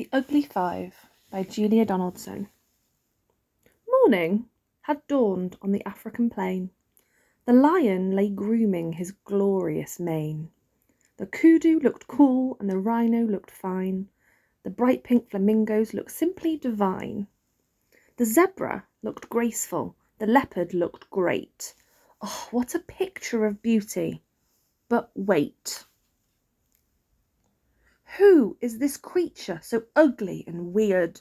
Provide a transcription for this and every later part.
The Ugly Five by Julia Donaldson. Morning had dawned on the African plain. The lion lay grooming his glorious mane. The kudu looked cool and the rhino looked fine. The bright pink flamingos looked simply divine. The zebra looked graceful. The leopard looked great. Oh, what a picture of beauty! But wait. Who is this creature so ugly and weird,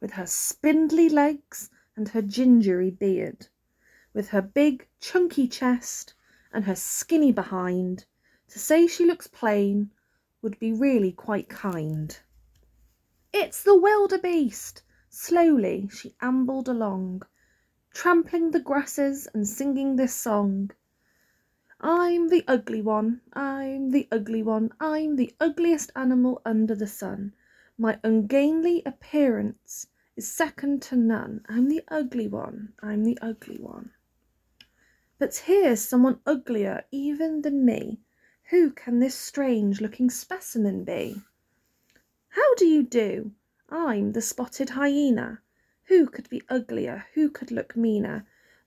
with her spindly legs and her gingery beard, with her big chunky chest and her skinny behind? To say she looks plain would be really quite kind. It's the wildebeest! Slowly she ambled along, trampling the grasses and singing this song. I'm the ugly one, I'm the ugly one, I'm the ugliest animal under the sun. My ungainly appearance is second to none. I'm the ugly one, I'm the ugly one. But here's someone uglier even than me. Who can this strange looking specimen be? How do you do? I'm the spotted hyena. Who could be uglier? Who could look meaner?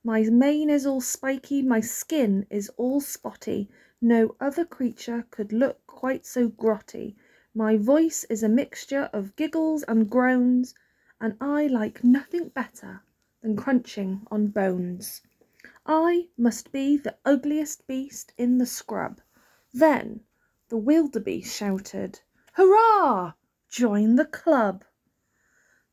My mane is all spiky, my skin is all spotty. No other creature could look quite so grotty. My voice is a mixture of giggles and groans, and I like nothing better than crunching on bones. I must be the ugliest beast in the scrub. Then the wildebeest shouted, Hurrah! Join the club!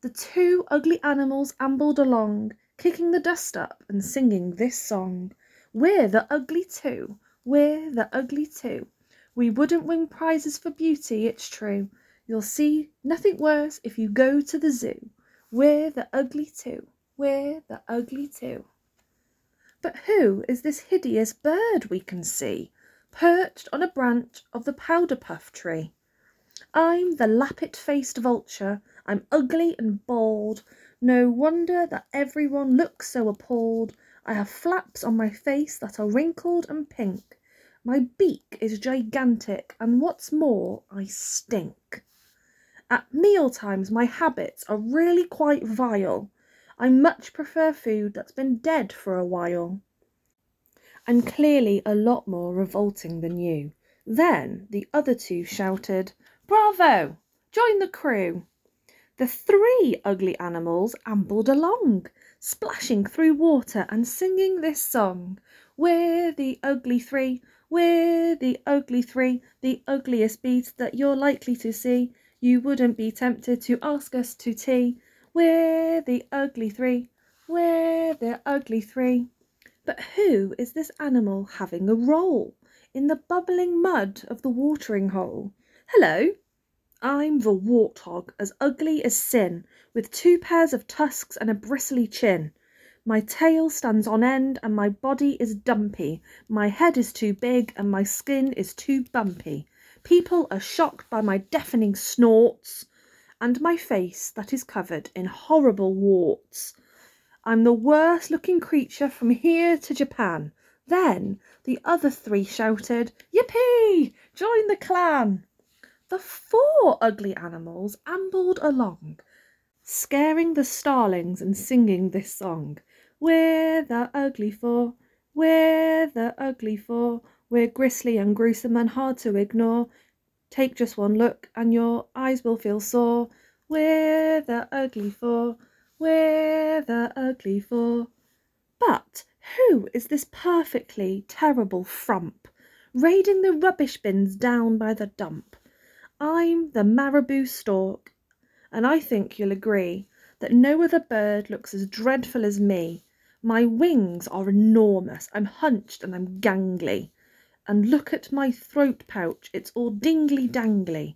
The two ugly animals ambled along kicking the dust up and singing this song. We're the ugly two, we're the ugly two. We wouldn't win prizes for beauty, it's true. You'll see nothing worse if you go to the zoo. We're the ugly two, we're the ugly two. But who is this hideous bird we can see, perched on a branch of the powder puff tree? I'm the lappet faced vulture, I'm ugly and bald, no wonder that everyone looks so appalled. I have flaps on my face that are wrinkled and pink. My beak is gigantic, and what's more, I stink. At meal times, my habits are really quite vile. I much prefer food that's been dead for a while. I'm clearly a lot more revolting than you. Then the other two shouted, Bravo! Join the crew! The three ugly animals ambled along, splashing through water and singing this song. We're the ugly three, we're the ugly three, the ugliest beast that you're likely to see. You wouldn't be tempted to ask us to tea. We're the ugly three, we're the ugly three. But who is this animal having a roll in the bubbling mud of the watering hole? Hello! I'm the warthog, as ugly as sin, with two pairs of tusks and a bristly chin. My tail stands on end and my body is dumpy. My head is too big and my skin is too bumpy. People are shocked by my deafening snorts and my face that is covered in horrible warts. I'm the worst looking creature from here to Japan. Then the other three shouted, Yippee! Join the clan! The four ugly animals ambled along, scaring the starlings and singing this song. We're the ugly four, we're the ugly four, we're gristly and gruesome and hard to ignore. Take just one look and your eyes will feel sore. We're the ugly four, we're the ugly four. But who is this perfectly terrible frump, raiding the rubbish bins down by the dump? I'm the marabou stork, and I think you'll agree that no other bird looks as dreadful as me. My wings are enormous, I'm hunched and I'm gangly. And look at my throat pouch, it's all dingly dangly.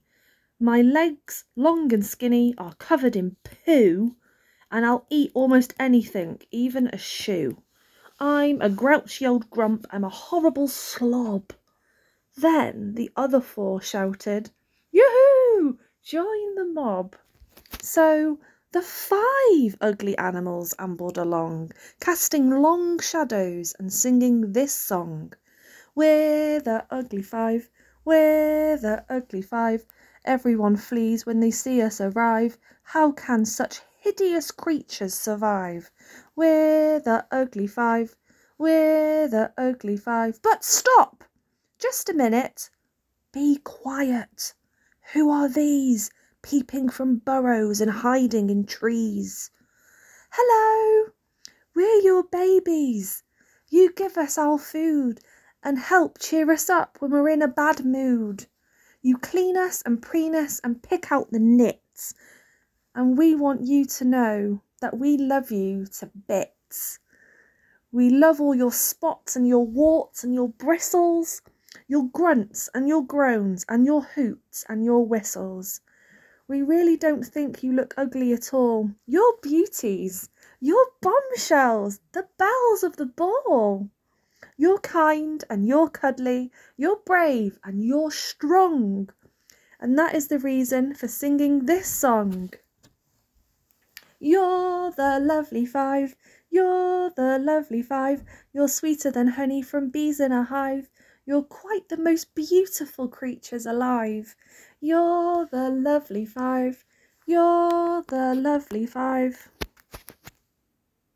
My legs, long and skinny, are covered in poo, and I'll eat almost anything, even a shoe. I'm a grouchy old grump, I'm a horrible slob. Then the other four shouted, Yoo-hoo! Join the mob. So the five ugly animals ambled along, casting long shadows and singing this song. We're the ugly five, we're the ugly five. Everyone flees when they see us arrive. How can such hideous creatures survive? We're the ugly five. We're the ugly five. But stop! Just a minute. Be quiet. Who are these, peeping from burrows and hiding in trees? Hello, we're your babies. You give us our food and help cheer us up when we're in a bad mood. You clean us and preen us and pick out the nits. And we want you to know that we love you to bits. We love all your spots and your warts and your bristles your grunts and your groans and your hoots and your whistles. We really don't think you look ugly at all. You're beauties. You're bombshells, the belles of the ball. You're kind and you're cuddly. You're brave and you're strong. And that is the reason for singing this song. You're the lovely five. You're the lovely five. You're sweeter than honey from bees in a hive. You're quite the most beautiful creatures alive. You're the lovely five. You're the lovely five.